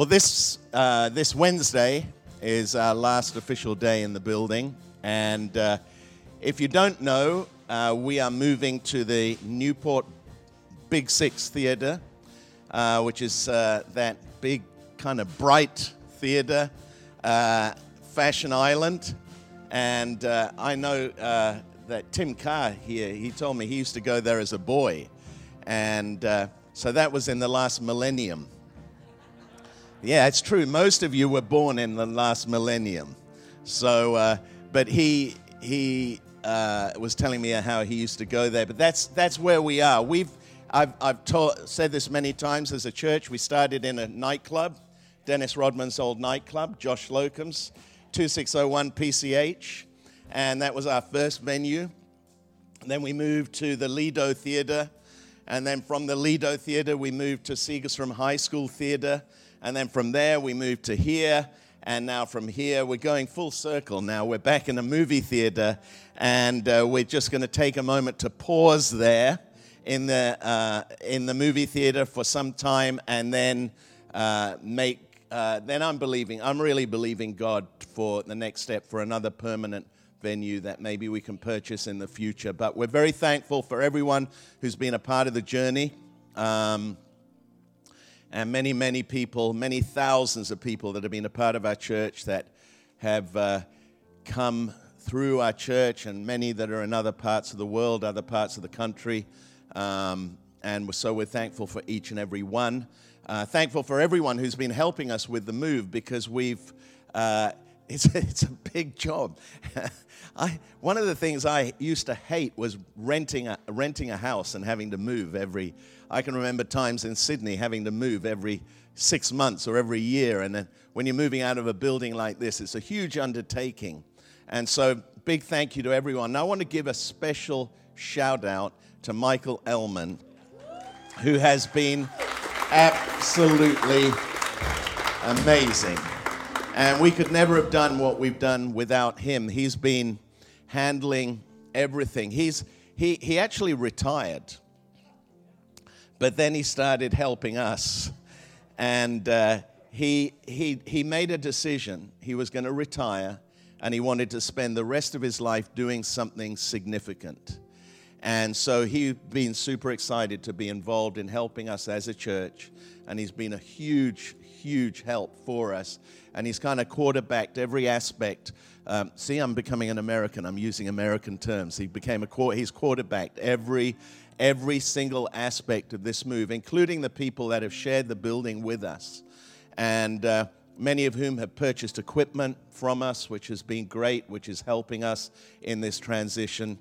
Well, this, uh, this Wednesday is our last official day in the building. And uh, if you don't know, uh, we are moving to the Newport Big Six Theater, uh, which is uh, that big, kind of bright theater, uh, Fashion Island. And I know that Tim Carr here, he told me he used to go there as a boy. And so that was in the last millennium. Yeah, it's true. Most of you were born in the last millennium. So, uh, but he, he uh, was telling me how he used to go there. But that's, that's where we are. We've, I've, I've said this many times as a church. We started in a nightclub, Dennis Rodman's old nightclub, Josh Slocum's, 2601 PCH. And that was our first venue. then we moved to the Lido Theater. And then from the Lido Theater, we moved to Segerstrom High School Theater. And then from there, we moved to here. And now from here, we're going full circle now. We're back in a movie theater. And uh, we're just going to take a moment to pause there in the, uh, in the movie theater for some time and then uh, make. Uh, then I'm believing, I'm really believing God for the next step for another permanent venue that maybe we can purchase in the future. But we're very thankful for everyone who's been a part of the journey. Um, and many, many people, many thousands of people that have been a part of our church that have uh, come through our church, and many that are in other parts of the world, other parts of the country. Um, and so we're thankful for each and every one. Uh, thankful for everyone who's been helping us with the move because we've. Uh, it's, it's a big job. I, one of the things I used to hate was renting a, renting a house and having to move every. I can remember times in Sydney having to move every six months or every year. And then when you're moving out of a building like this, it's a huge undertaking. And so, big thank you to everyone. Now, I want to give a special shout out to Michael Ellman, who has been absolutely amazing. And we could never have done what we've done without him. He's been handling everything. He's, he, he actually retired, but then he started helping us. And uh, he, he, he made a decision. He was going to retire, and he wanted to spend the rest of his life doing something significant. And so he's been super excited to be involved in helping us as a church. And he's been a huge, huge help for us. And he's kind of quarterbacked every aspect. Um, see, I'm becoming an American. I'm using American terms. He became a he's quarterbacked every every single aspect of this move, including the people that have shared the building with us, and uh, many of whom have purchased equipment from us, which has been great, which is helping us in this transition.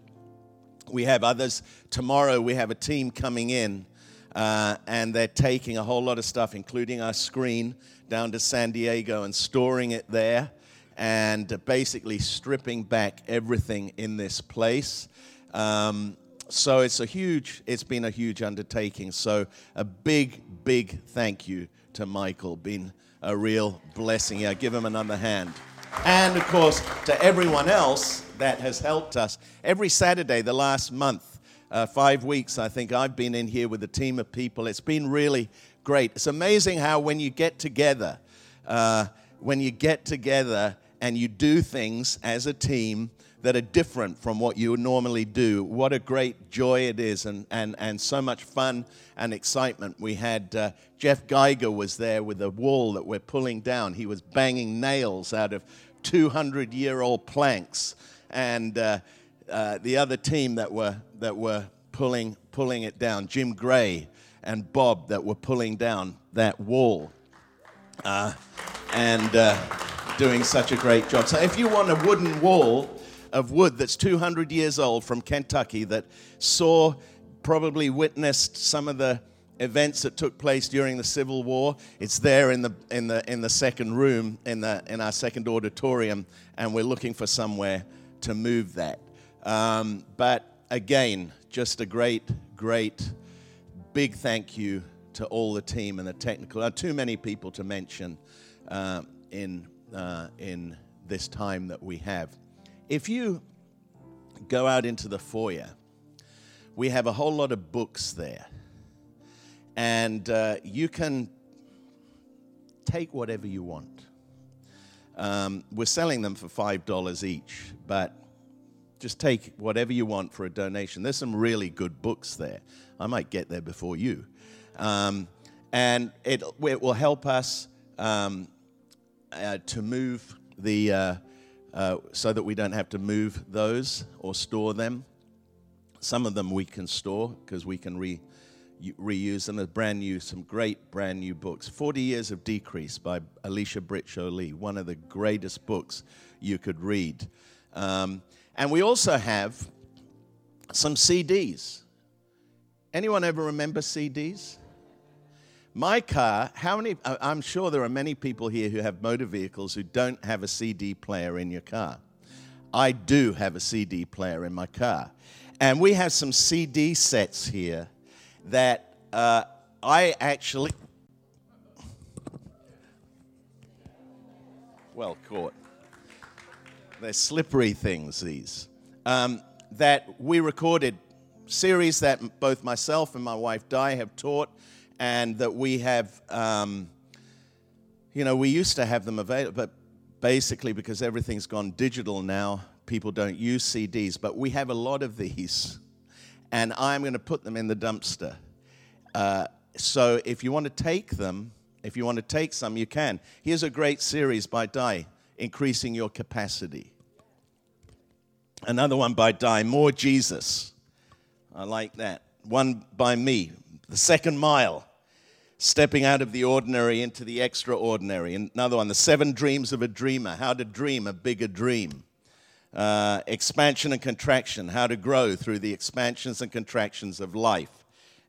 We have others. Tomorrow, we have a team coming in, uh, and they're taking a whole lot of stuff, including our screen, down to San Diego and storing it there, and basically stripping back everything in this place. Um, so it's a huge, it's been a huge undertaking. So a big, big thank you to Michael. Been a real blessing. Yeah, give him another hand. And of course, to everyone else that has helped us. Every Saturday, the last month, uh, five weeks, I think I've been in here with a team of people. It's been really great. It's amazing how when you get together, uh, when you get together and you do things as a team that are different from what you would normally do, what a great joy it is and, and, and so much fun and excitement. We had uh, Jeff Geiger was there with a wall that we're pulling down. He was banging nails out of 200 year old planks and uh, uh, the other team that were, that were pulling, pulling it down, Jim Gray and Bob, that were pulling down that wall. Uh, and uh, doing such a great job. So, if you want a wooden wall of wood that's 200 years old from Kentucky that saw, probably witnessed some of the events that took place during the Civil War. It's there in the, in the, in the second room, in, the, in our second auditorium, and we're looking for somewhere to move that. Um, but again, just a great, great, big thank you to all the team and the technical. Uh, too many people to mention uh, in, uh, in this time that we have. If you go out into the foyer, we have a whole lot of books there. And uh, you can take whatever you want. Um, we're selling them for $5 each, but just take whatever you want for a donation. There's some really good books there. I might get there before you. Um, and it, it, will help us um, uh, to move the, uh, uh, so that we don't have to move those or store them. Some of them we can store because we can re, reuse them. There's brand new, some great brand new books. 40 Years of Decrease by Alicia Britt Chole, one of the greatest books you could read. Um, and we also have some CDs. Anyone ever remember CDs? My car, how many? I'm sure there are many people here who have motor vehicles who don't have a CD player in your car. I do have a CD player in my car. And we have some CD sets here that uh, I actually. Well caught. They're slippery things, these. Um, that we recorded series that both myself and my wife Di have taught, and that we have, um, you know, we used to have them available, but basically because everything's gone digital now, people don't use CDs. But we have a lot of these, and I'm going to put them in the dumpster. Uh, so if you want to take them, if you want to take some, you can. Here's a great series by Di, Increasing Your Capacity. Another one by Di, More Jesus. I like that. One by me, The Second Mile, Stepping Out of the Ordinary into the Extraordinary. Another one, The Seven Dreams of a Dreamer, How to Dream a Bigger Dream. Uh, expansion and contraction, how to grow through the expansions and contractions of life.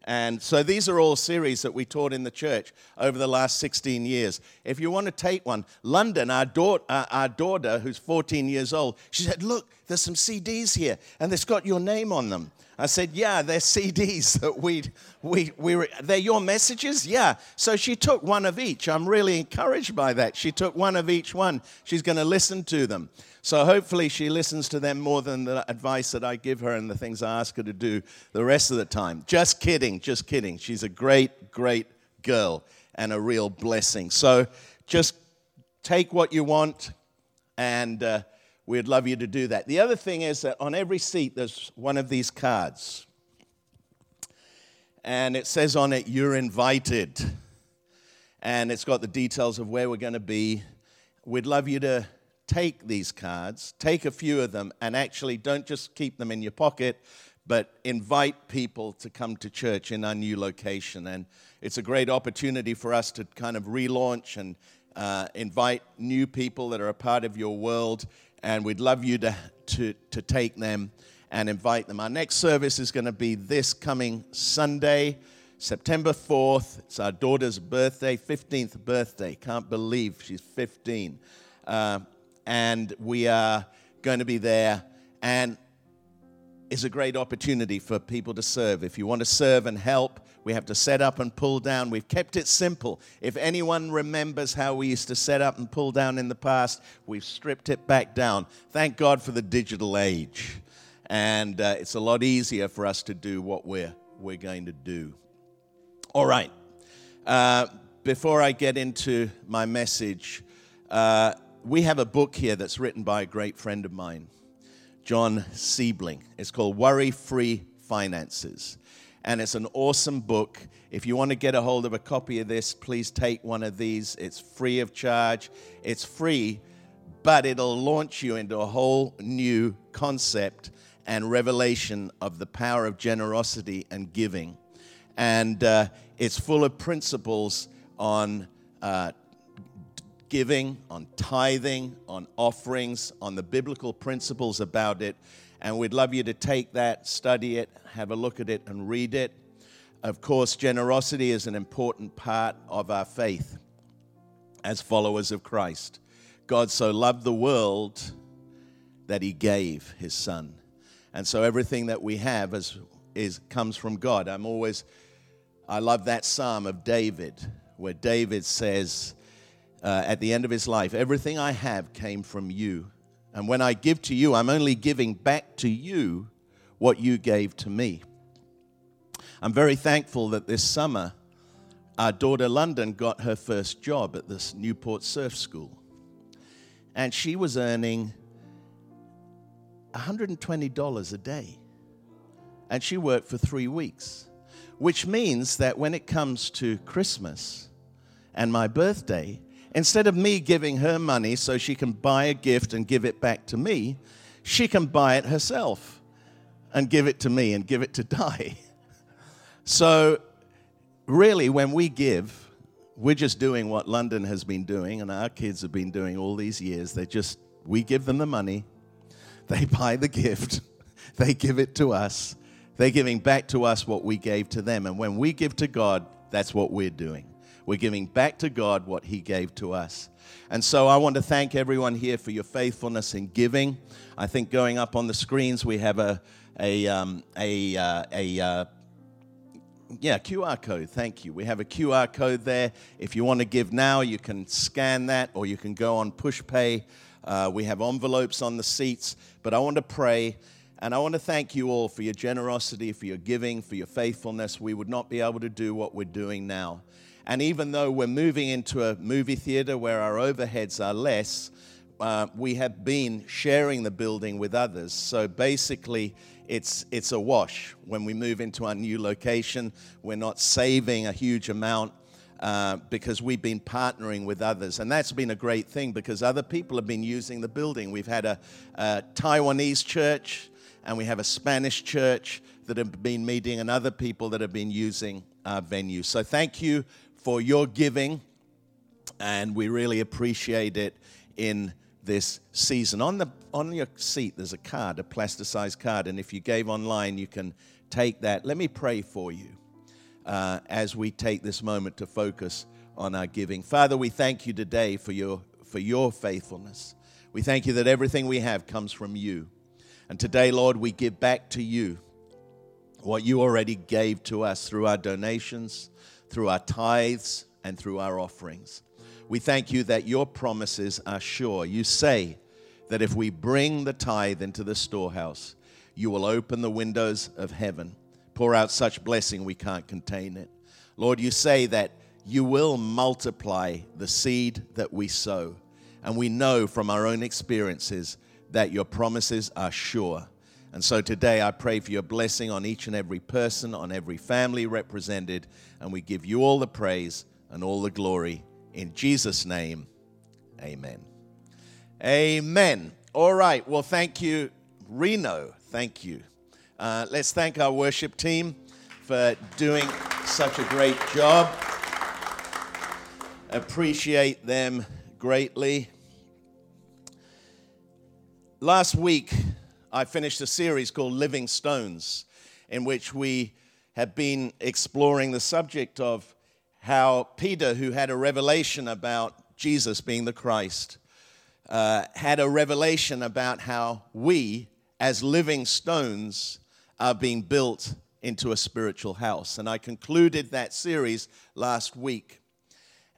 And so these are all series that we taught in the church over the last 16 years. If you want to take one, London, our, daughter, our daughter who's 14 years old, she said, Look, there's some CDs here, and it's got your name on them. I said, Yeah, they're CDs that we, we, we they're your messages? Yeah. So she took one of each. I'm really encouraged by that. She took one of each one. She's going to listen to them. So hopefully she listens to them more than the advice that I give her and the things I ask her to do the rest of the time. Just kidding, just kidding. She's a great, great girl and a real blessing. So just take what you want and. Uh, We'd love you to do that. The other thing is that on every seat there's one of these cards. And it says on it, You're invited. And it's got the details of where we're going to be. We'd love you to take these cards, take a few of them, and actually don't just keep them in your pocket, but invite people to come to church in our new location. And it's a great opportunity for us to kind of relaunch and uh, invite new people that are a part of your world and we'd love you to, to, to take them and invite them. Our next service is going to be this coming Sunday, September 4th. It's our daughter's birthday, 15th birthday. Can't believe she's 15. Uh, and we are going to be there. And it's a great opportunity for people to serve. If you want to serve and help, we have to set up and pull down. We've kept it simple. If anyone remembers how we used to set up and pull down in the past, we've stripped it back down. Thank God for the digital age. And uh, it's a lot easier for us to do what we're, we're going to do. All right. Uh, before I get into my message, uh, we have a book here that's written by a great friend of mine, John Siebeling. It's called Worry Free Finances and it's an awesome book. If you want to get a hold of a copy of this, please take one of these. It's free of charge. It's free, but it'll launch you into a whole new concept and revelation of the power of generosity and giving. And uh, it's full of principles on uh, giving, on tithing, on offerings, on the biblical principles about it. And we'd love you to take that, study it, have a look at it, and read it. Of course, generosity is an important part of our faith as followers of Christ. God so loved the world that he gave his son. And so everything that we have is, is comes from God. I'm always I love that psalm of David where David says uh, at the end of his life, everything I have came from you. And when I give to you, I'm only giving back to you what you gave to me. I'm very thankful that this summer our daughter London got her first job at this Newport Surf School. And she was earning $120 a day. And she worked for three weeks, which means that when it comes to Christmas and my birthday, instead of me giving her money so she can buy a gift and give it back to me, she can buy it herself and give it to me and give it to Di. So, really, when we give, we're just doing what London has been doing and our kids have been doing all these years. They just, we give them the money, they buy the gift, they give it to us. They're giving back to us what we gave to them. And when we give to God, that's what we're doing. We're giving back to God what He gave to us. And so I want to thank everyone here for your faithfulness in giving. I think going up on the screens, we have a, a, um, a, uh, a uh, yeah, QR code. Thank you. We have a QR code there. If you want to give now, you can scan that or you can go on PushPay. Uh, we have envelopes on the seats. But I want to pray and I want to thank you all for your generosity, for your giving, for your faithfulness. We would not be able to do what we're doing now. And even though we're moving into a movie theater where our overheads are less, uh, we have been sharing the building with others. So basically, it's, it's a wash. When we move into our new location, we're not saving a huge amount. Uh, because we've been partnering with others. And that's been a great thing because other people have been using the building. We've had a, a Taiwanese church and we have a Spanish church that have been meeting and other people that have been using our venue. So thank you for your giving, and we really appreciate it in this season. On, the, on your seat, there's a card, a plasticized card, and if you gave online, you can take that. Let me pray for you uh, as we take this moment to focus on our giving. Father, we thank you today for your, for your faithfulness. We thank you that everything we have comes from you. And today, Lord, we give back to you what you already gave to us through our donations, through our tithes, and through our offerings. We thank you that your promises are sure. You say that if we bring the tithe into the storehouse, you will open the windows of heaven, pour out such blessing we can't contain it. Lord, you say that you will multiply the seed that we sow. And we know from our own experiences that your promises are sure. And so today I pray for your blessing on each and every person, on every family represented, and we give you all the praise and all the glory in Jesus' name, amen. Amen. All right. Well, thank you, Reno. Thank you. Uh, let's thank our worship team for doing such a great job. Appreciate them greatly. Last week, I finished a series called Living Stones, in which we have been exploring the subject of how Peter, who had a revelation about Jesus being the Christ, uh, had a revelation about how we, as living stones, are being built into a spiritual house. And I concluded that series last week.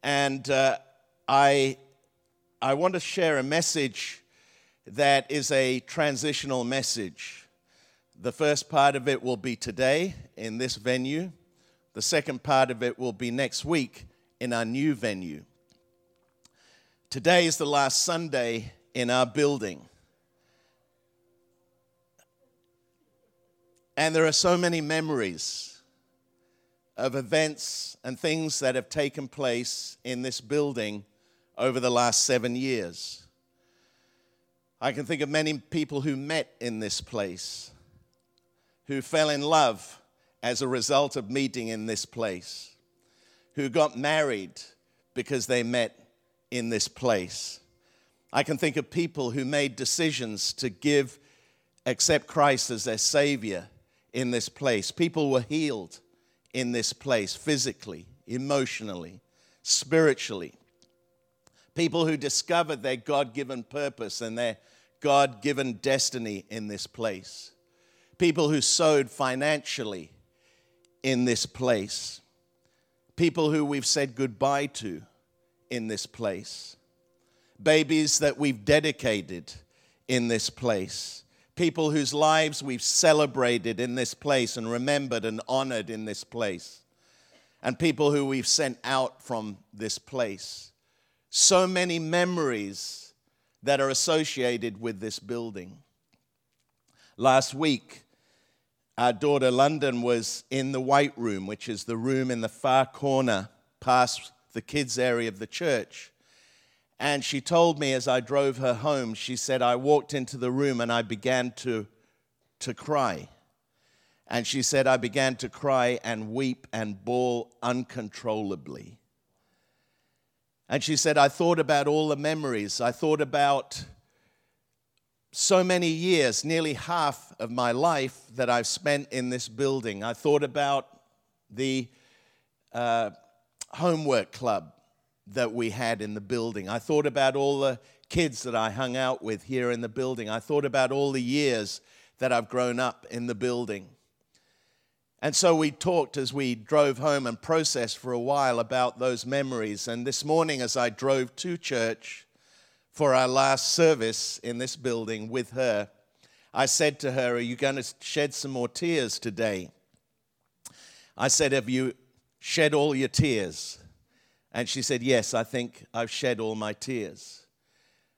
And uh, I, I want to share a message that is a transitional message. The first part of it will be today in this venue. The second part of it will be next week in our new venue. Today is the last Sunday in our building. And there are so many memories of events and things that have taken place in this building over the last seven years. I can think of many people who met in this place, who fell in love as a result of meeting in this place, who got married because they met in this place. I can think of people who made decisions to give, accept Christ as their Savior in this place. People were healed in this place physically, emotionally, spiritually. People who discovered their God given purpose and their God given destiny in this place. People who sowed financially in this place, people who we've said goodbye to in this place, babies that we've dedicated in this place, people whose lives we've celebrated in this place and remembered and honored in this place. and people who we've sent out from this place. So many memories that are associated with this building. Last week, our daughter London was in the White Room, which is the room in the far corner past the kids' area of the church. And she told me as I drove her home, she said, I walked into the room and I began to, to cry. And she said, I began to cry and weep and bawl uncontrollably. And she said, I thought about all the memories. I thought about so many years, nearly half of my life that I've spent in this building. I thought about the uh, homework club that we had in the building. I thought about all the kids that I hung out with here in the building. I thought about all the years that I've grown up in the building. And so we talked as we drove home and processed for a while about those memories. And this morning, as I drove to church for our last service in this building with her, I said to her, Are you going to shed some more tears today? I said, Have you shed all your tears? And she said, Yes, I think I've shed all my tears.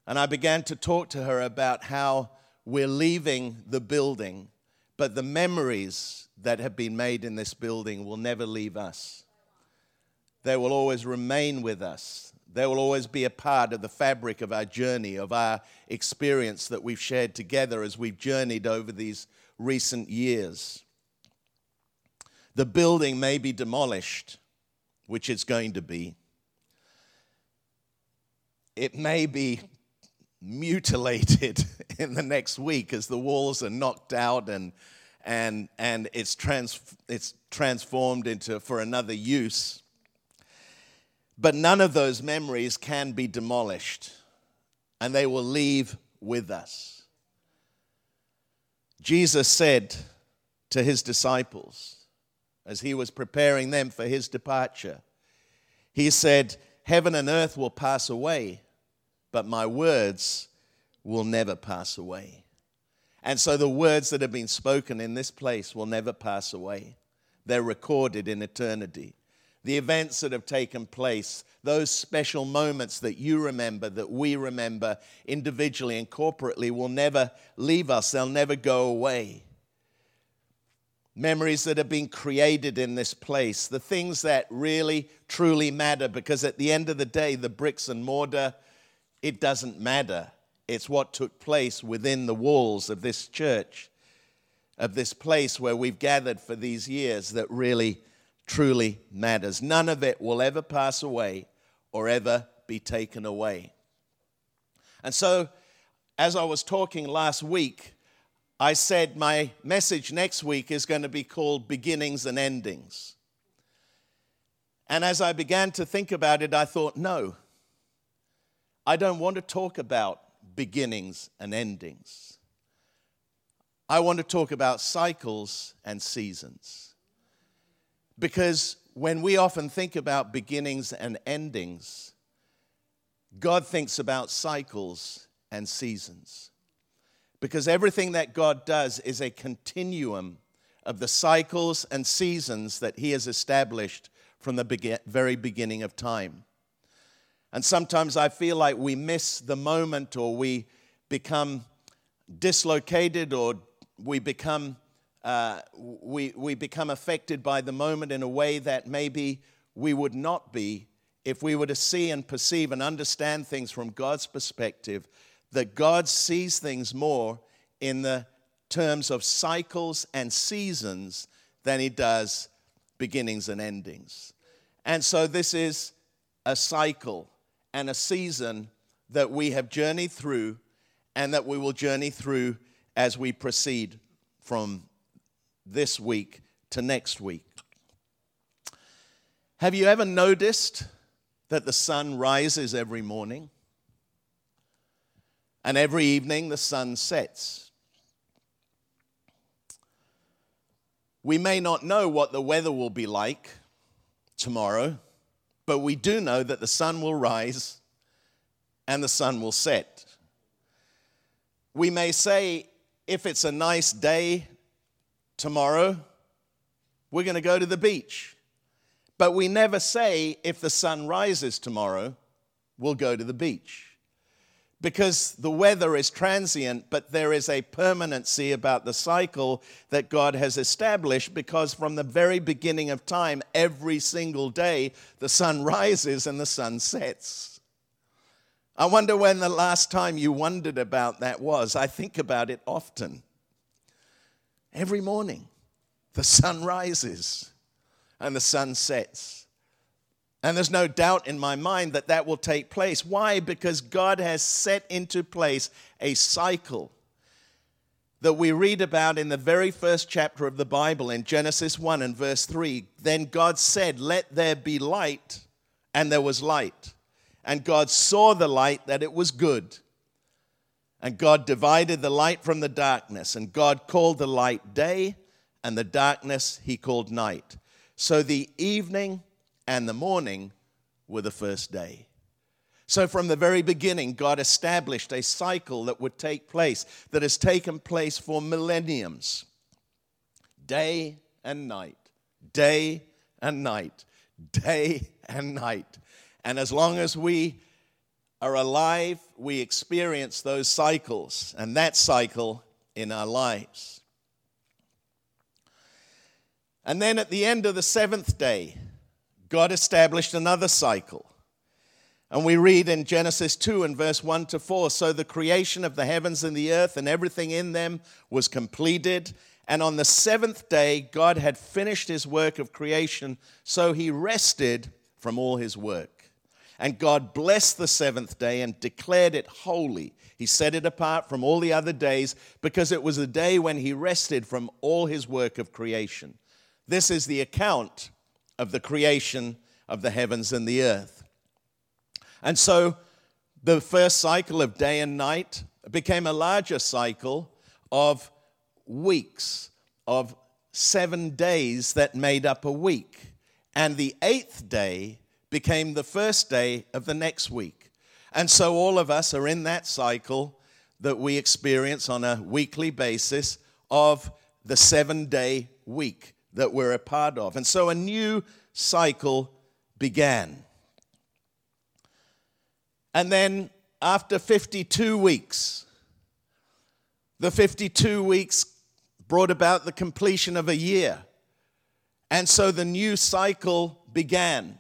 And I began to talk to her about how we're leaving the building, but the memories that have been made in this building will never leave us. They will always remain with us. They will always be a part of the fabric of our journey, of our experience that we've shared together as we've journeyed over these recent years. The building may be demolished, which it's going to be. It may be mutilated in the next week as the walls are knocked out and and, and it's, trans, it's transformed into for another use. But none of those memories can be demolished, and they will leave with us. Jesus said to his disciples, as he was preparing them for his departure, he said, Heaven and earth will pass away, but my words will never pass away. And so the words that have been spoken in this place will never pass away. They're recorded in eternity. The events that have taken place, those special moments that you remember, that we remember individually and corporately, will never leave us. They'll never go away. Memories that have been created in this place, the things that really, truly matter, because at the end of the day, the bricks and mortar, it doesn't matter. It's what took place within the walls of this church, of this place where we've gathered for these years that really, truly matters. None of it will ever pass away or ever be taken away. And so, as I was talking last week, I said my message next week is going to be called Beginnings and Endings. And as I began to think about it, I thought, no, I don't want to talk about beginnings and endings. I want to talk about cycles and seasons. Because when we often think about beginnings and endings, God thinks about cycles and seasons. Because everything that God does is a continuum of the cycles and seasons that He has established from the very beginning of time. And sometimes I feel like we miss the moment or we become dislocated or we become, uh, we, we become affected by the moment in a way that maybe we would not be if we were to see and perceive and understand things from God's perspective, that God sees things more in the terms of cycles and seasons than he does beginnings and endings. And so this is a cycle and a season that we have journeyed through and that we will journey through as we proceed from this week to next week. Have you ever noticed that the sun rises every morning and every evening the sun sets? We may not know what the weather will be like tomorrow but we do know that the sun will rise and the sun will set. We may say, if it's a nice day tomorrow, we're going to go to the beach. But we never say, if the sun rises tomorrow, we'll go to the beach. Because the weather is transient, but there is a permanency about the cycle that God has established. Because from the very beginning of time, every single day, the sun rises and the sun sets. I wonder when the last time you wondered about that was. I think about it often. Every morning, the sun rises and the sun sets. And there's no doubt in my mind that that will take place. Why? Because God has set into place a cycle that we read about in the very first chapter of the Bible in Genesis 1 and verse 3. Then God said, Let there be light, and there was light. And God saw the light that it was good. And God divided the light from the darkness. And God called the light day, and the darkness he called night. So the evening and the morning were the first day. So, from the very beginning, God established a cycle that would take place, that has taken place for millenniums day and night, day and night, day and night. And as long as we are alive, we experience those cycles and that cycle in our lives. And then at the end of the seventh day, God established another cycle. And we read in Genesis 2 and verse 1 to 4 So the creation of the heavens and the earth and everything in them was completed. And on the seventh day, God had finished his work of creation, so he rested from all his work. And God blessed the seventh day and declared it holy. He set it apart from all the other days because it was a day when he rested from all his work of creation. This is the account of the creation of the heavens and the earth. And so the first cycle of day and night became a larger cycle of weeks, of seven days that made up a week. And the eighth day became the first day of the next week. And so all of us are in that cycle that we experience on a weekly basis of the seven day week that we're a part of. And so a new cycle began. And then after 52 weeks, the 52 weeks brought about the completion of a year. And so the new cycle began.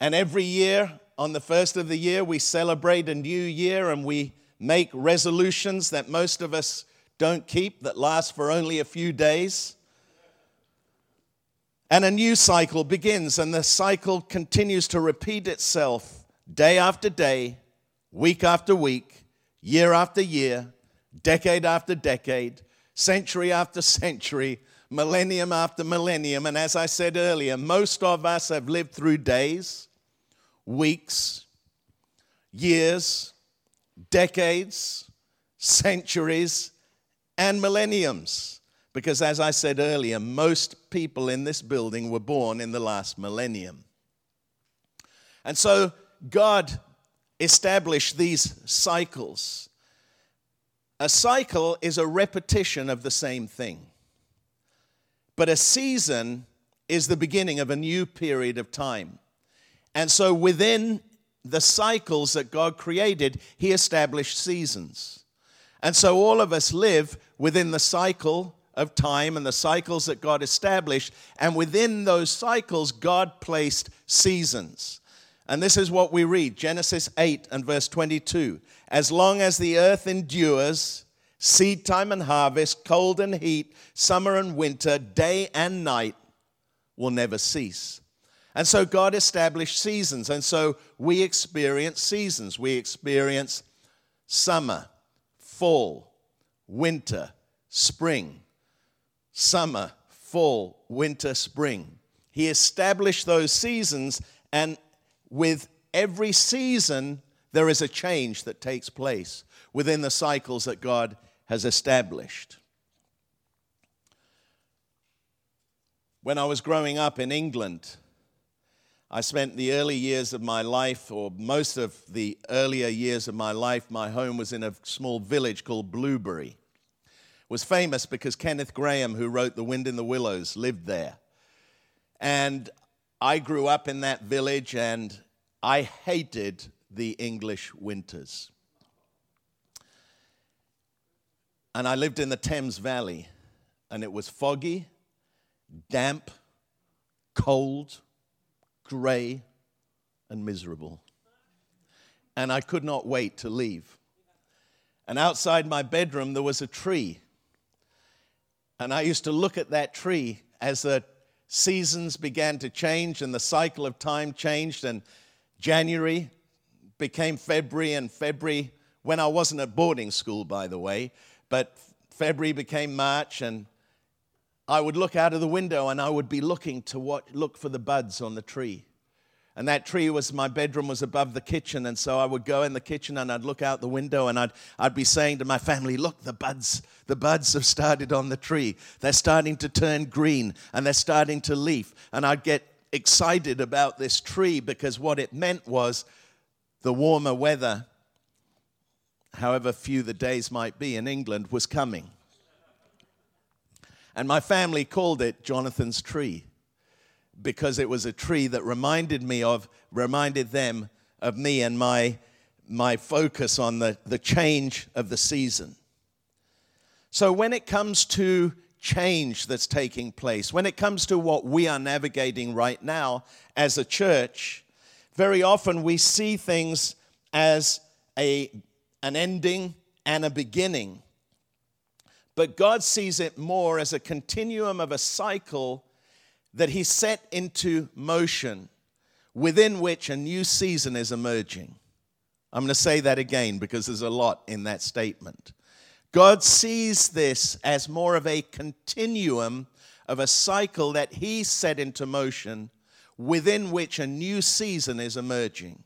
And every year, on the first of the year, we celebrate a new year and we make resolutions that most of us don't keep that lasts for only a few days. And a new cycle begins, and the cycle continues to repeat itself day after day, week after week, year after year, decade after decade, century after century, millennium after millennium. And as I said earlier, most of us have lived through days, weeks, years, decades, centuries, and millenniums. Because as I said earlier, most people in this building were born in the last millennium. And so God established these cycles. A cycle is a repetition of the same thing. But a season is the beginning of a new period of time. And so within the cycles that God created, He established seasons. And so all of us live within the cycle of time and the cycles that God established. And within those cycles, God placed seasons. And this is what we read Genesis 8 and verse 22. As long as the earth endures, seed time and harvest, cold and heat, summer and winter, day and night will never cease. And so God established seasons. And so we experience seasons. We experience summer, fall, winter, spring, summer, fall, winter, spring. He established those seasons, and with every season, there is a change that takes place within the cycles that God has established. When I was growing up in England, I spent the early years of my life, or most of the earlier years of my life, my home was in a small village called Blewbury. It was famous because Kenneth Grahame, who wrote The Wind in the Willows, lived there. And I grew up in that village and I hated the English winters. And I lived in the Thames Valley, and it was foggy, damp, cold, gray, and miserable. And I could not wait to leave. And outside my bedroom, there was a tree. And I used to look at that tree as the seasons began to change and the cycle of time changed, and January became February, and February, when I wasn't at boarding school, by the way, but February became March, and I would look out of the window and I would be looking to look for the buds on the tree. And that tree was my bedroom was above the kitchen. And so I would go in the kitchen and I'd look out the window and I'd, I'd be saying to my family, Look, the buds, the buds have started on the tree. They're starting to turn green and they're starting to leaf. And I'd get excited about this tree because what it meant was the warmer weather, however few the days might be in England, was coming. And my family called it Jonathan's tree because it was a tree that reminded me of, reminded them of me and my, my focus on the, the change of the season. So when it comes to change that's taking place, when it comes to what we are navigating right now as a church, very often we see things as a, an ending and a beginning. But God sees it more as a continuum of a cycle that He set into motion within which a new season is emerging. I'm going to say that again because there's a lot in that statement. God sees this as more of a continuum of a cycle that He set into motion within which a new season is emerging.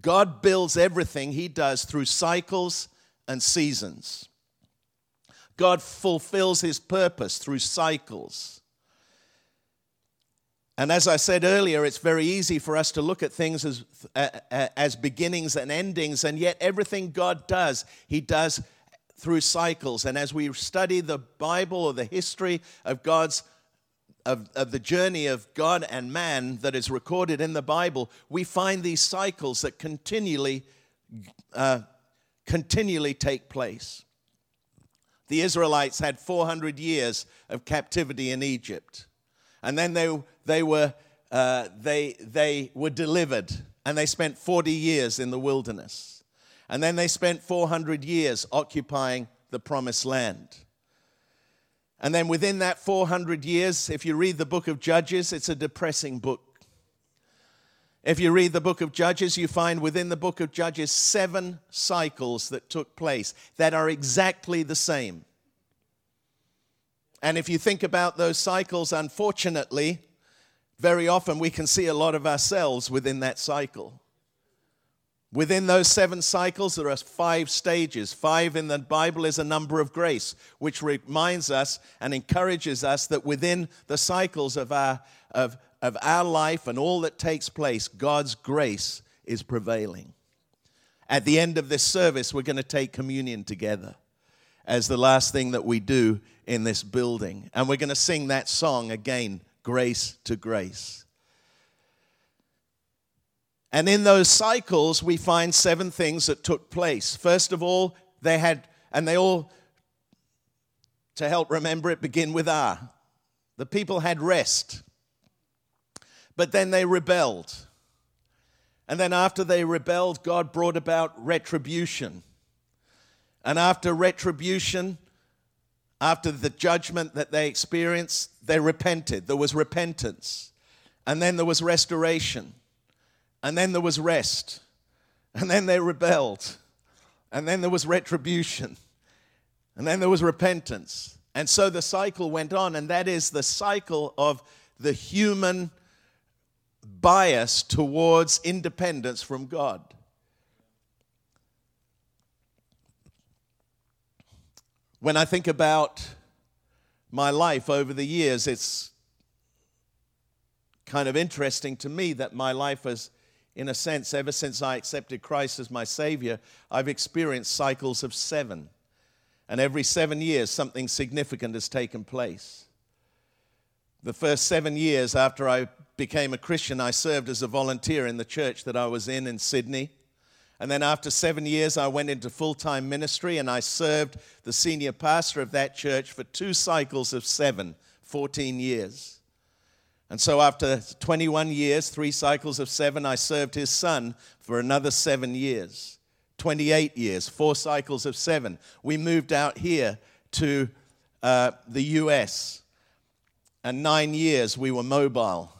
God builds everything He does through cycles and seasons. God fulfills His purpose through cycles. And as I said earlier, it's very easy for us to look at things as, uh, as beginnings and endings, and yet everything God does, He does through cycles. And as we study the Bible or the history of God's of, of, the journey of God and man that is recorded in the Bible, we find these cycles that continually, uh, continually take place. The Israelites had 400 years of captivity in Egypt. And then they, they, were, uh, they, they were delivered, and they spent 40 years in the wilderness. And then they spent 400 years occupying the promised land. And then within that 400 years, if you read the book of Judges, it's a depressing book. If you read the book of Judges, you find within the book of Judges seven cycles that took place that are exactly the same. And if you think about those cycles, unfortunately, very often we can see a lot of ourselves within that cycle. Within those seven cycles, there are five stages. Five in the Bible is a number of grace, which reminds us and encourages us that within the cycles of our, of, of our life and all that takes place, God's grace is prevailing. At the end of this service, we're going to take communion together as the last thing that we do in this building. And we're going to sing that song again, Grace to Grace. And in those cycles, we find seven things that took place. First of all, they had, and they all, to help remember it, begin with R. The people had rest, but then they rebelled. And then after they rebelled, God brought about retribution. And after retribution, after the judgment that they experienced, they repented. There was repentance. And then there was restoration. And then there was rest. And then they rebelled. And then there was retribution. And then there was repentance. And so the cycle went on. And that is the cycle of the human bias towards independence from God. When I think about my life over the years, it's kind of interesting to me that my life has, in a sense, ever since I accepted Christ as my Savior, I've experienced cycles of seven. And every seven years, something significant has taken place. The first seven years after I became a Christian, I served as a volunteer in the church that I was in in Sydney. And then after seven years, I went into full time ministry and I served the senior pastor of that church for two cycles of seven, 14 years. And so after 21 years, three cycles of seven, I served his son for another seven years. 28 years, four cycles of seven. We moved out here to uh, the US, and nine years we were mobile.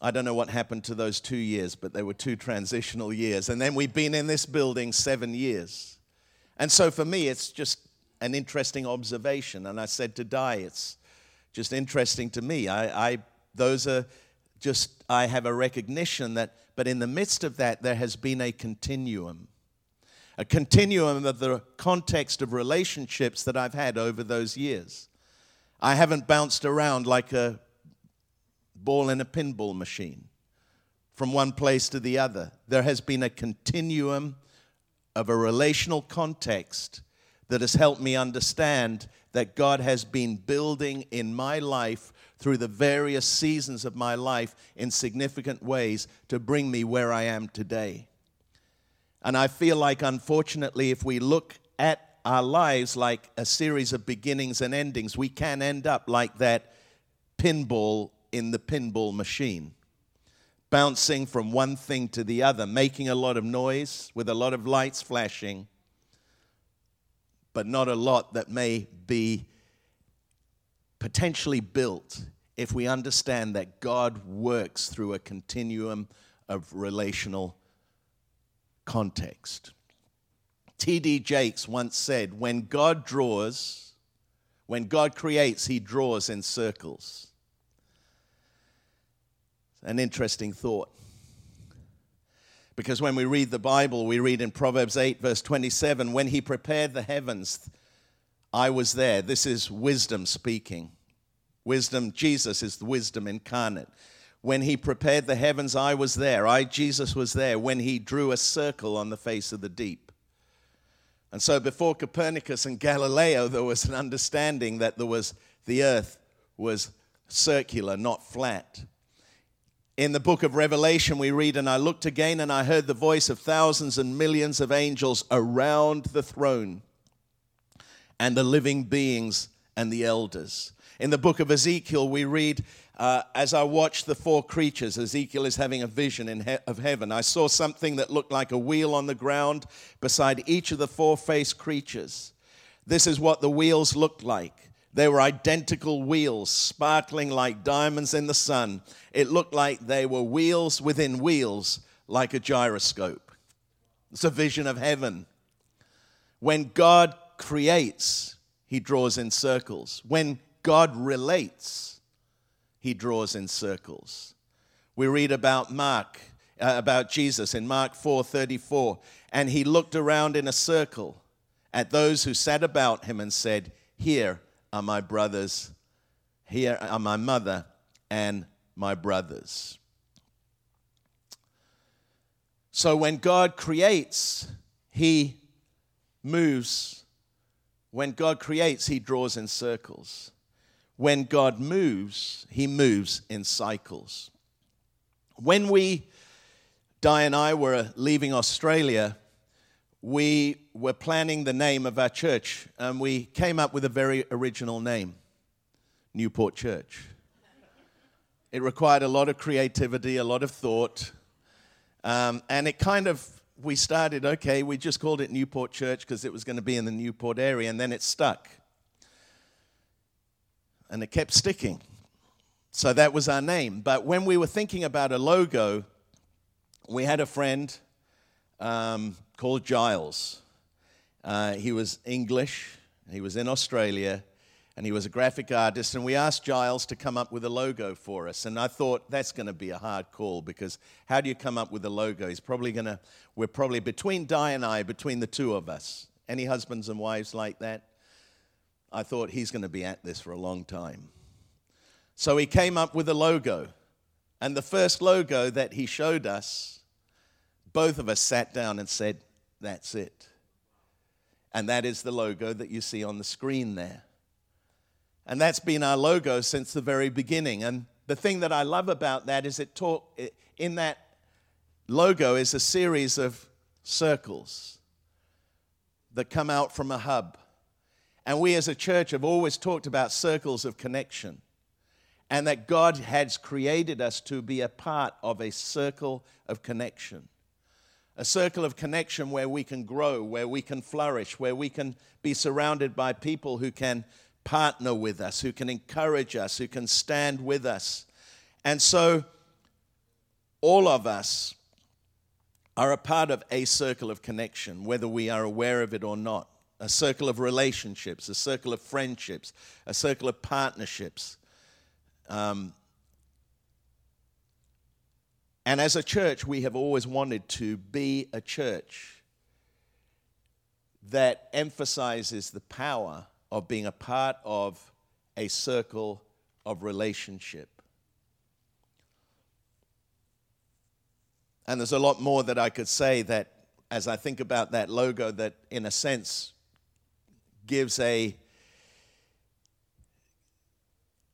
I don't know what happened to those two years, but they were two transitional years. And then we've been in this building seven years. And so for me, it's just an interesting observation. And I said to Di, it's just interesting to me. I, I those are just, I have a recognition that, but in the midst of that, there has been a continuum. A continuum of the context of relationships that I've had over those years. I haven't bounced around like a ball in a pinball machine from one place to the other. There has been a continuum of a relational context that has helped me understand that God has been building in my life through the various seasons of my life in significant ways to bring me where I am today. And I feel like, unfortunately, if we look at our lives like a series of beginnings and endings, we can end up like that pinball in the pinball machine, bouncing from one thing to the other, making a lot of noise with a lot of lights flashing, but not a lot that may be potentially built if we understand that God works through a continuum of relational context. T.D. Jakes once said, When God draws, when God creates, he draws in circles. An interesting thought. Because when we read the Bible, we read in Proverbs 8, verse 27, when he prepared the heavens, I was there. This is wisdom speaking. Wisdom, Jesus is the wisdom incarnate. When he prepared the heavens, I was there. I, Jesus, was there when he drew a circle on the face of the deep. And so before Copernicus and Galileo, there was an understanding that there was the earth was circular, not flat in the book of Revelation, we read, And I looked again, and I heard the voice of thousands and millions of angels around the throne, and the living beings and the elders. In the book of Ezekiel, we read, uh, As I watched the four creatures, Ezekiel is having a vision he- of heaven. I saw something that looked like a wheel on the ground beside each of the four faced creatures. This is what the wheels looked like. They were identical wheels, sparkling like diamonds in the sun. It looked like they were wheels within wheels, like a gyroscope. It's a vision of heaven. When God creates, he draws in circles. When God relates, he draws in circles. We read about Mark, uh, about Jesus in Mark 4:34, and he looked around in a circle at those who sat about him and said, "Here are my brothers, here are my mother and my brothers. So when God creates, He moves. When God creates, He draws in circles. When God moves, He moves in cycles. When we, Di and I, were leaving Australia, we were planning the name of our church, and we came up with a very original name Newport Church. It required a lot of creativity, a lot of thought, um, and it kind of we started okay, we just called it Newport Church because it was going to be in the Newport area, and then it stuck. And it kept sticking. So that was our name. But when we were thinking about a logo, we had a friend um, called Giles. Uh, he was English, he was in Australia, and he was a graphic artist. And we asked Giles to come up with a logo for us. And I thought that's going to be a hard call because how do you come up with a logo? He's probably going to, we're probably between Di and I, between the two of us. Any husbands and wives like that? I thought he's going to be at this for a long time. So he came up with a logo. And the first logo that he showed us both of us sat down and said, That's it. And that is the logo that you see on the screen there. And that's been our logo since the very beginning. And the thing that I love about that is it talk in that logo is a series of circles that come out from a hub. And we as a church have always talked about circles of connection and that God has created us to be a part of a circle of connection. A circle of connection where we can grow, where we can flourish, where we can be surrounded by people who can partner with us, who can encourage us, who can stand with us. And so, all of us are a part of a circle of connection, whether we are aware of it or not a circle of relationships, a circle of friendships, a circle of partnerships. Um, and as a church, we have always wanted to be a church that emphasizes the power of being a part of a circle of relationship. And there's a lot more that I could say that, as I think about that logo, that in a sense gives a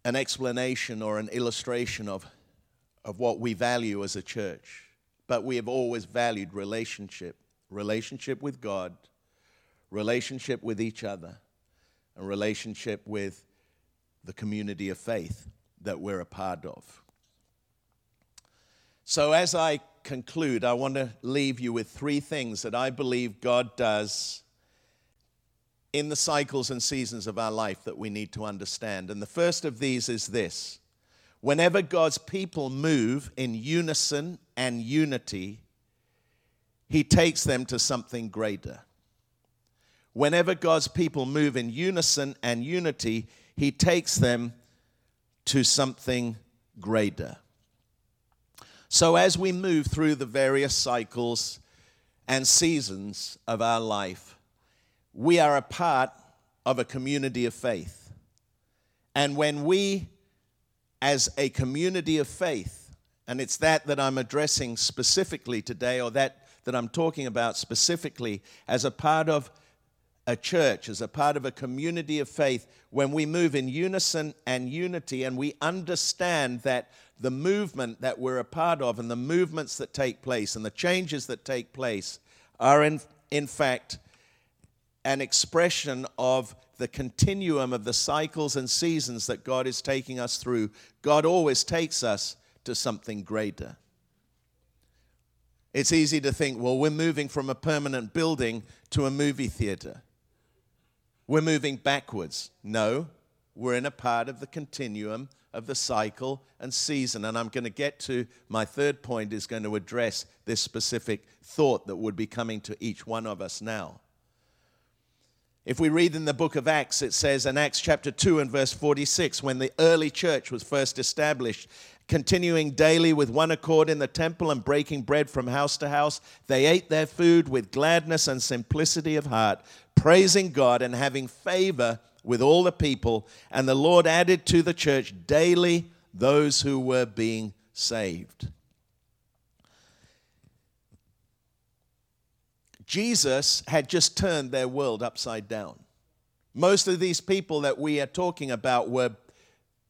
an explanation or an illustration of, of what we value as a church. But we have always valued relationship relationship with God, relationship with each other, and relationship with the community of faith that we're a part of. So, as I conclude, I want to leave you with three things that I believe God does in the cycles and seasons of our life that we need to understand. And the first of these is this whenever God's people move in unison and unity, He takes them to something greater. Whenever God's people move in unison and unity, He takes them to something greater. So, as we move through the various cycles and seasons of our life, we are a part of a community of faith. And when we, as a community of faith, and it's that that I'm addressing specifically today, or that that I'm talking about specifically, as a part of a church, as a part of a community of faith, when we move in unison and unity, and we understand that the movement that we're a part of, and the movements that take place, and the changes that take place, are in, in fact an expression of the continuum of the cycles and seasons that God is taking us through. God always takes us to something greater. It's easy to think, well, we're moving from a permanent building to a movie theater. We're moving backwards. No, we're in a part of the continuum of the cycle and season. And I'm going to get to my third point, is going to address this specific thought that would be coming to each one of us now. If we read in the book of Acts, it says in Acts chapter 2 and verse 46, when the early church was first established, continuing daily with one accord in the temple and breaking bread from house to house, they ate their food with gladness and simplicity of heart, praising God and having favor with all the people. And the Lord added to the church daily those who were being saved. Jesus had just turned their world upside down. Most of these people that we are talking about were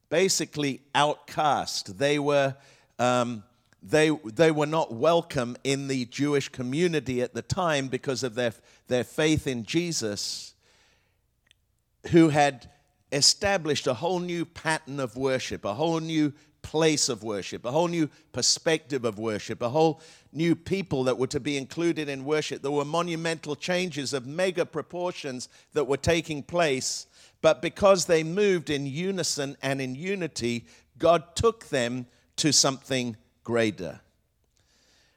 basically outcast. They were, um, they, they were not welcome in the Jewish community at the time because of their, their faith in Jesus, who had established a whole new pattern of worship, a whole new place of worship, a whole new perspective of worship, a whole new people that were to be included in worship. There were monumental changes of mega proportions that were taking place, but because they moved in unison and in unity, God took them to something greater.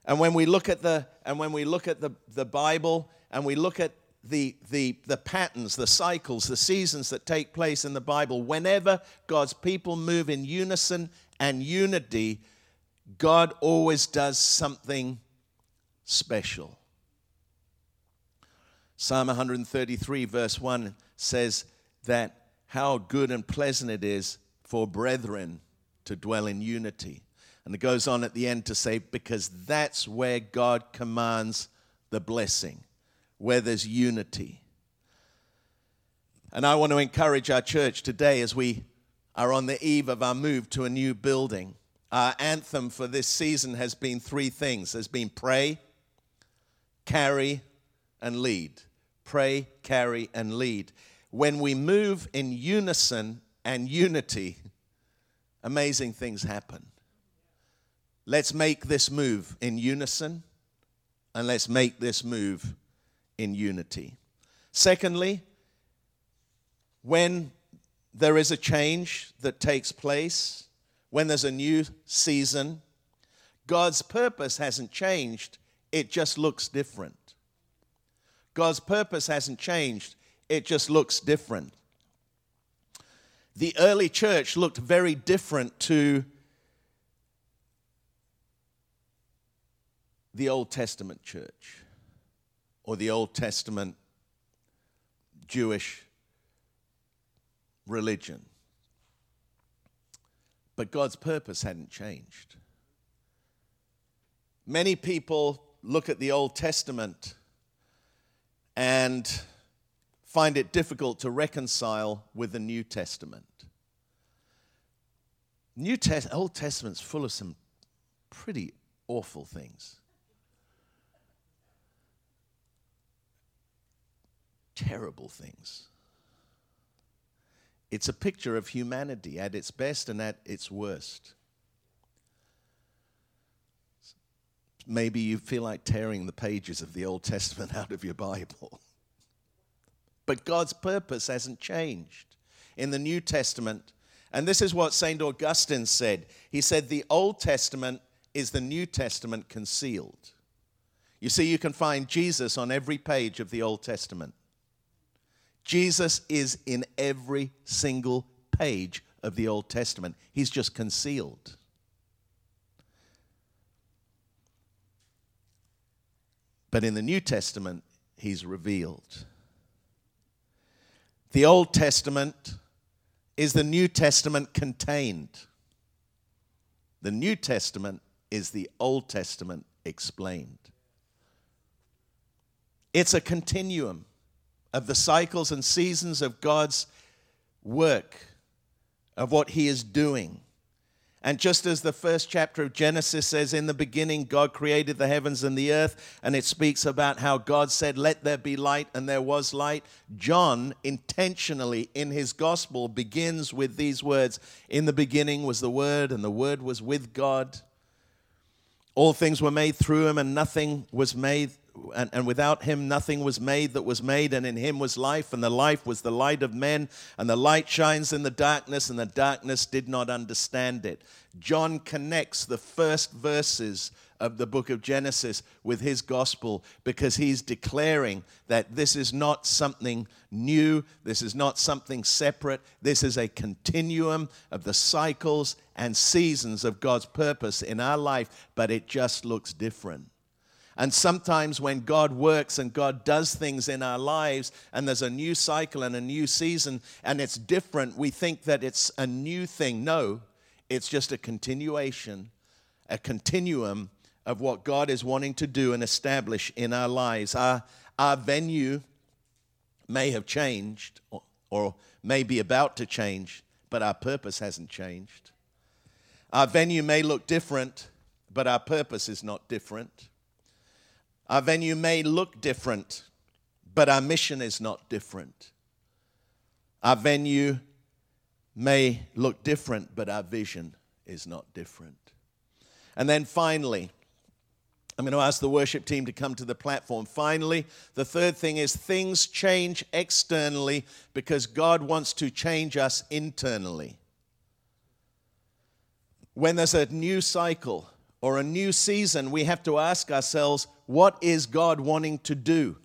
And when we look at the and when we look at the, the Bible and we look at the, the, the patterns, the cycles, the seasons that take place in the Bible, whenever God's people move in unison and unity, God always does something special. Psalm 133, verse 1 says that how good and pleasant it is for brethren to dwell in unity. And it goes on at the end to say, because that's where God commands the blessing, where there's unity. And I want to encourage our church today as we are on the eve of our move to a new building. Our anthem for this season has been three things there's been pray, carry, and lead. Pray, carry, and lead. When we move in unison and unity, amazing things happen. Let's make this move in unison and let's make this move in unity. Secondly, when there is a change that takes place, when there's a new season, God's purpose hasn't changed, it just looks different. God's purpose hasn't changed, it just looks different. The early church looked very different to the Old Testament church or the Old Testament Jewish religion. But God's purpose hadn't changed. Many people look at the Old Testament and find it difficult to reconcile with the New Testament. New Test- Old Testament's full of some pretty awful things. Terrible things. It's a picture of humanity at its best and at its worst. Maybe you feel like tearing the pages of the Old Testament out of your Bible. But God's purpose hasn't changed. In the New Testament, and this is what St. Augustine said he said, The Old Testament is the New Testament concealed. You see, you can find Jesus on every page of the Old Testament. Jesus is in every single page of the Old Testament. He's just concealed. But in the New Testament, he's revealed. The Old Testament is the New Testament contained. The New Testament is the Old Testament explained. It's a continuum of the cycles and seasons of God's work, of what He is doing. And just as the first chapter of Genesis says, in the beginning, God created the heavens and the earth, and it speaks about how God said, Let there be light, and there was light. John, intentionally in his gospel, begins with these words In the beginning was the Word, and the Word was with God. All things were made through him, and nothing was made and, and, without him nothing was made that was made, and in him was life, and the life was the light of men, and the light shines in the darkness, and the darkness did not understand it. John connects the first verses of the book of Genesis with his gospel because he's declaring that this is not something new, this is not something separate, this is a continuum of the cycles and seasons of God's purpose in our life, but it just looks different. And sometimes when God works and God does things in our lives, and there's a new cycle and a new season, and it's different, we think that it's a new thing. No, it's just a continuation, a continuum of what God is wanting to do and establish in our lives. Our, our venue may have changed or, or may be about to change, but our purpose hasn't changed. Our venue may look different, but our purpose is not different. Our venue may look different, but our mission is not different. Our venue may look different, but our vision is not different. And then finally, I'm going to ask the worship team to come to the platform. Finally, the third thing is things change externally because God wants to change us internally. When there's a new cycle, or a new season, we have to ask ourselves, what is God wanting to do?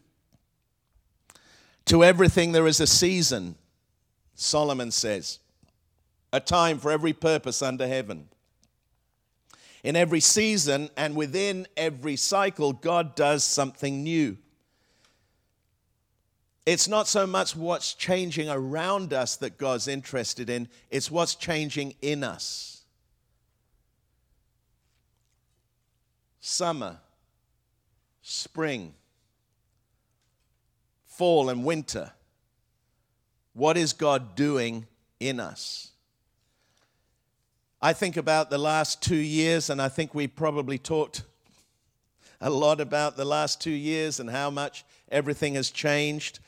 To everything there is a season, Solomon says, a time for every purpose under heaven. In every season and within every cycle, God does something new. It's not so much what's changing around us that God's interested in, it's what's changing in us. summer, spring, fall, and winter What is God doing in us? I think about the last two years, and I think we probably talked a lot about the last two years and how much everything has changed.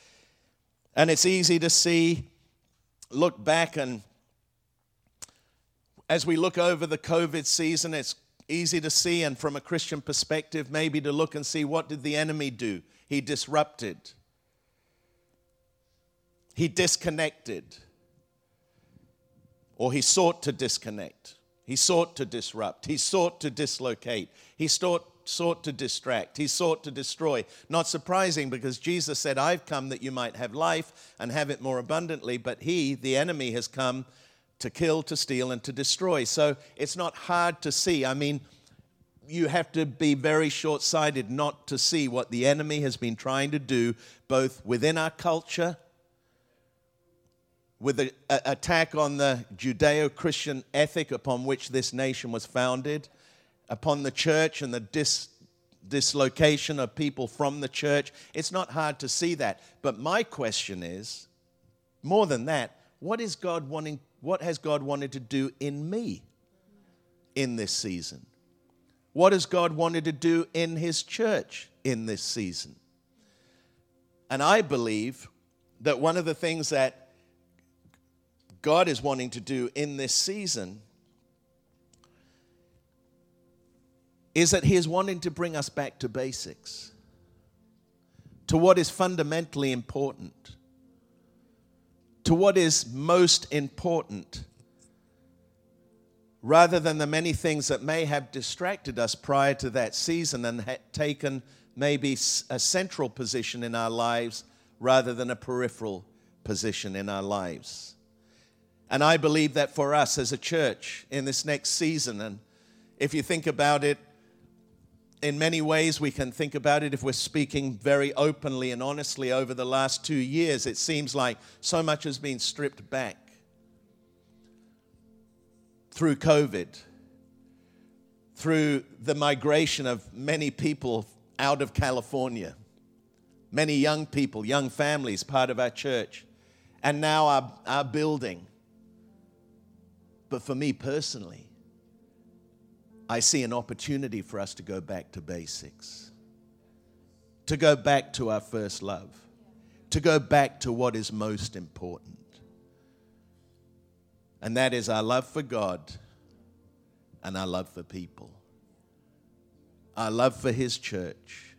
And it's easy to see, look back, and as we look over the COVID season, it's easy to see, and from a Christian perspective, maybe to look and see what did the enemy do? He disrupted, he disconnected, or he sought to disconnect. He sought to disrupt. He sought to dislocate. He sought, sought to distract. He sought to destroy. Not surprising because Jesus said, I've come that you might have life and have it more abundantly, but he, the enemy, has come to kill, to steal, and to destroy. So it's not hard to see. I mean, you have to be very short sighted not to see what the enemy has been trying to do, both within our culture, with the attack on the Judeo Christian ethic upon which this nation was founded, upon the church and the dis- dislocation of people from the church. It's not hard to see that. But my question is more than that, what is God wanting what has God wanted to do in me in this season? What has God wanted to do in His church in this season? And I believe that one of the things that God is wanting to do in this season is that He is wanting to bring us back to basics, to what is fundamentally important to what is most important rather than the many things that may have distracted us prior to that season and had taken maybe a central position in our lives rather than a peripheral position in our lives. And I believe that for us as a church in this next season, and if you think about it, in many ways, we can think about it if we're speaking very openly and honestly over the last two years. It seems like so much has been stripped back through COVID, through the migration of many people out of California, many young people, young families, part of our church, and now our, our building. But for me personally, I see an opportunity for us to go back to basics, to go back to our first love, to go back to what is most important. And that is our love for God and our love for people, our love for His church.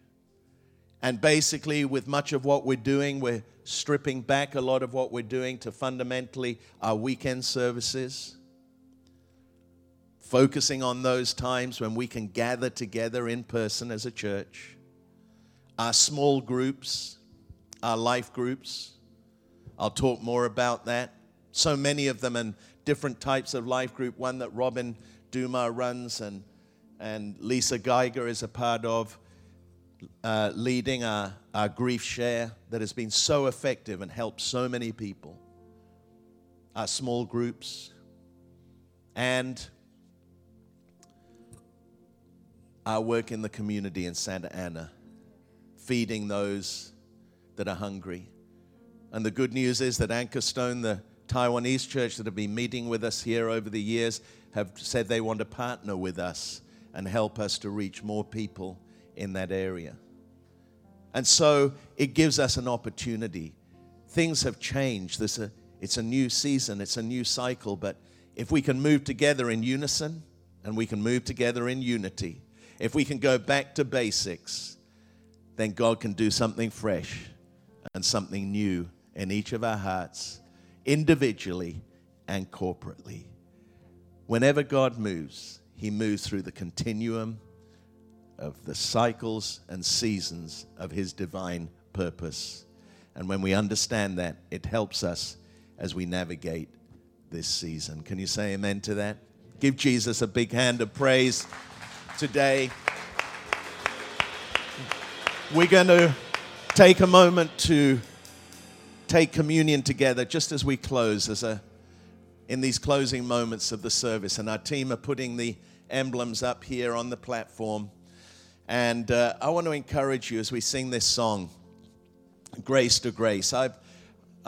And basically, with much of what we're doing, we're stripping back a lot of what we're doing to fundamentally our weekend services focusing on those times when we can gather together in person as a church, our small groups, our life groups. I'll talk more about that. So many of them and different types of life group, one that Robin Duma runs and, and Lisa Geiger is a part of, uh, leading our, our grief share that has been so effective and helped so many people. Our small groups. And our work in the community in Santa Ana, feeding those that are hungry. And the good news is that Anchor Stone, the Taiwanese church that have been meeting with us here over the years, have said they want to partner with us and help us to reach more people in that area. And so it gives us an opportunity. Things have changed. This a, it's a new season, it's a new cycle, but if we can move together in unison and we can move together in unity, if we can go back to basics, then God can do something fresh and something new in each of our hearts, individually and corporately. Whenever God moves, He moves through the continuum of the cycles and seasons of His divine purpose. And when we understand that, it helps us as we navigate this season. Can you say amen to that? Give Jesus a big hand of praise today. We're going to take a moment to take communion together just as we close as a in these closing moments of the service and our team are putting the emblems up here on the platform and uh, i want to encourage you as we sing this song grace to grace i've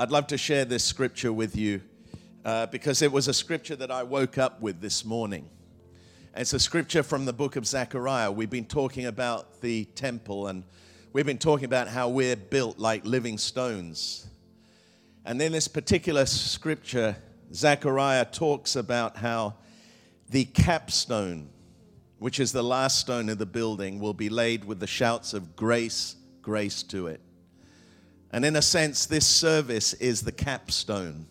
I'd love to share this scripture with you uh, because it was a scripture that I woke up with this morning. It's a scripture from the book of Zechariah. We've been talking about the temple and we've been talking about how we're built like living stones. And in this particular scripture, Zechariah talks about how the capstone, which is the last stone of the building, will be laid with the shouts of grace, grace to it. And in a sense, this service is the capstone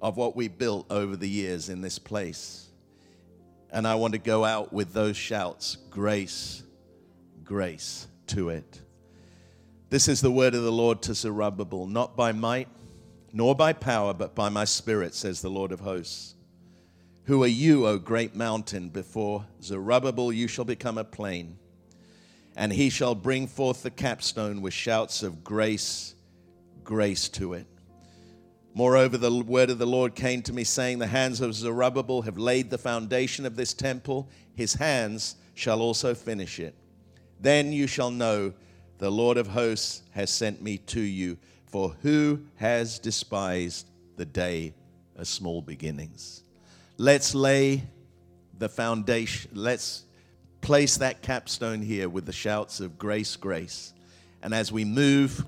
of what we built over the years in this place. And I want to go out with those shouts grace, grace to it. This is the word of the Lord to Zerubbabel, not by might, nor by power, but by my spirit, says the Lord of hosts. Who are you, O great mountain? Before Zerubbabel, you shall become a plain and he shall bring forth the capstone with shouts of grace, grace to it. Moreover, the word of the Lord came to me, saying, The hands of Zerubbabel have laid the foundation of this temple, his hands shall also finish it. Then you shall know the Lord of hosts has sent me to you. For who has despised the day of small beginnings? Let's lay the foundation. Let's place that capstone here with the shouts of grace, grace. And as we move,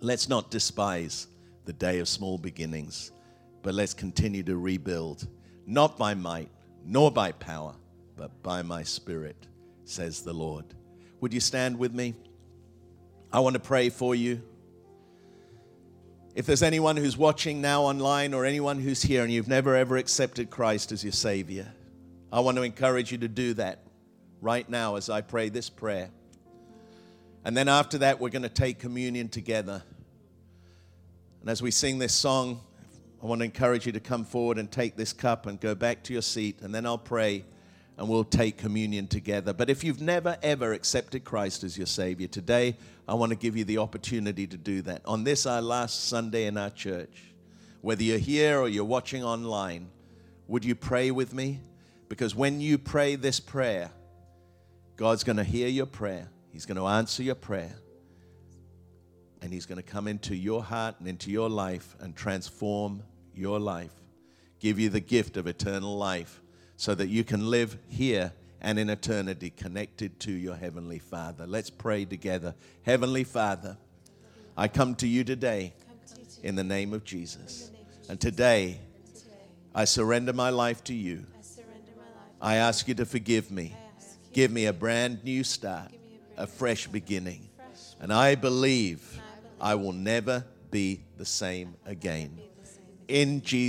let's not despise the day of small beginnings, but let's continue to rebuild, not by might, nor by power, but by my spirit, says the Lord. Would you stand with me? I want to pray for you. If there's anyone who's watching now online or anyone who's here and you've never ever accepted Christ as your Savior, I want to encourage you to do that right now as I pray this prayer. And then after that, we're going to take communion together. And as we sing this song, I want to encourage you to come forward and take this cup and go back to your seat. And then I'll pray and we'll take communion together. But if you've never, ever accepted Christ as your Savior, today I want to give you the opportunity to do that. On this, our last Sunday in our church, whether you're here or you're watching online, would you pray with me? Because when you pray this prayer, God's going to hear your prayer, He's going to answer your prayer, and He's going to come into your heart and into your life and transform your life, give you the gift of eternal life so that you can live here and in eternity connected to your Heavenly Father. Let's pray together. Heavenly Father, I come to you today in the name of Jesus. And today, I surrender my life to you. I ask you to forgive me Give me a brand new start, a fresh beginning. And I believe I will never be the same again. In Jesus'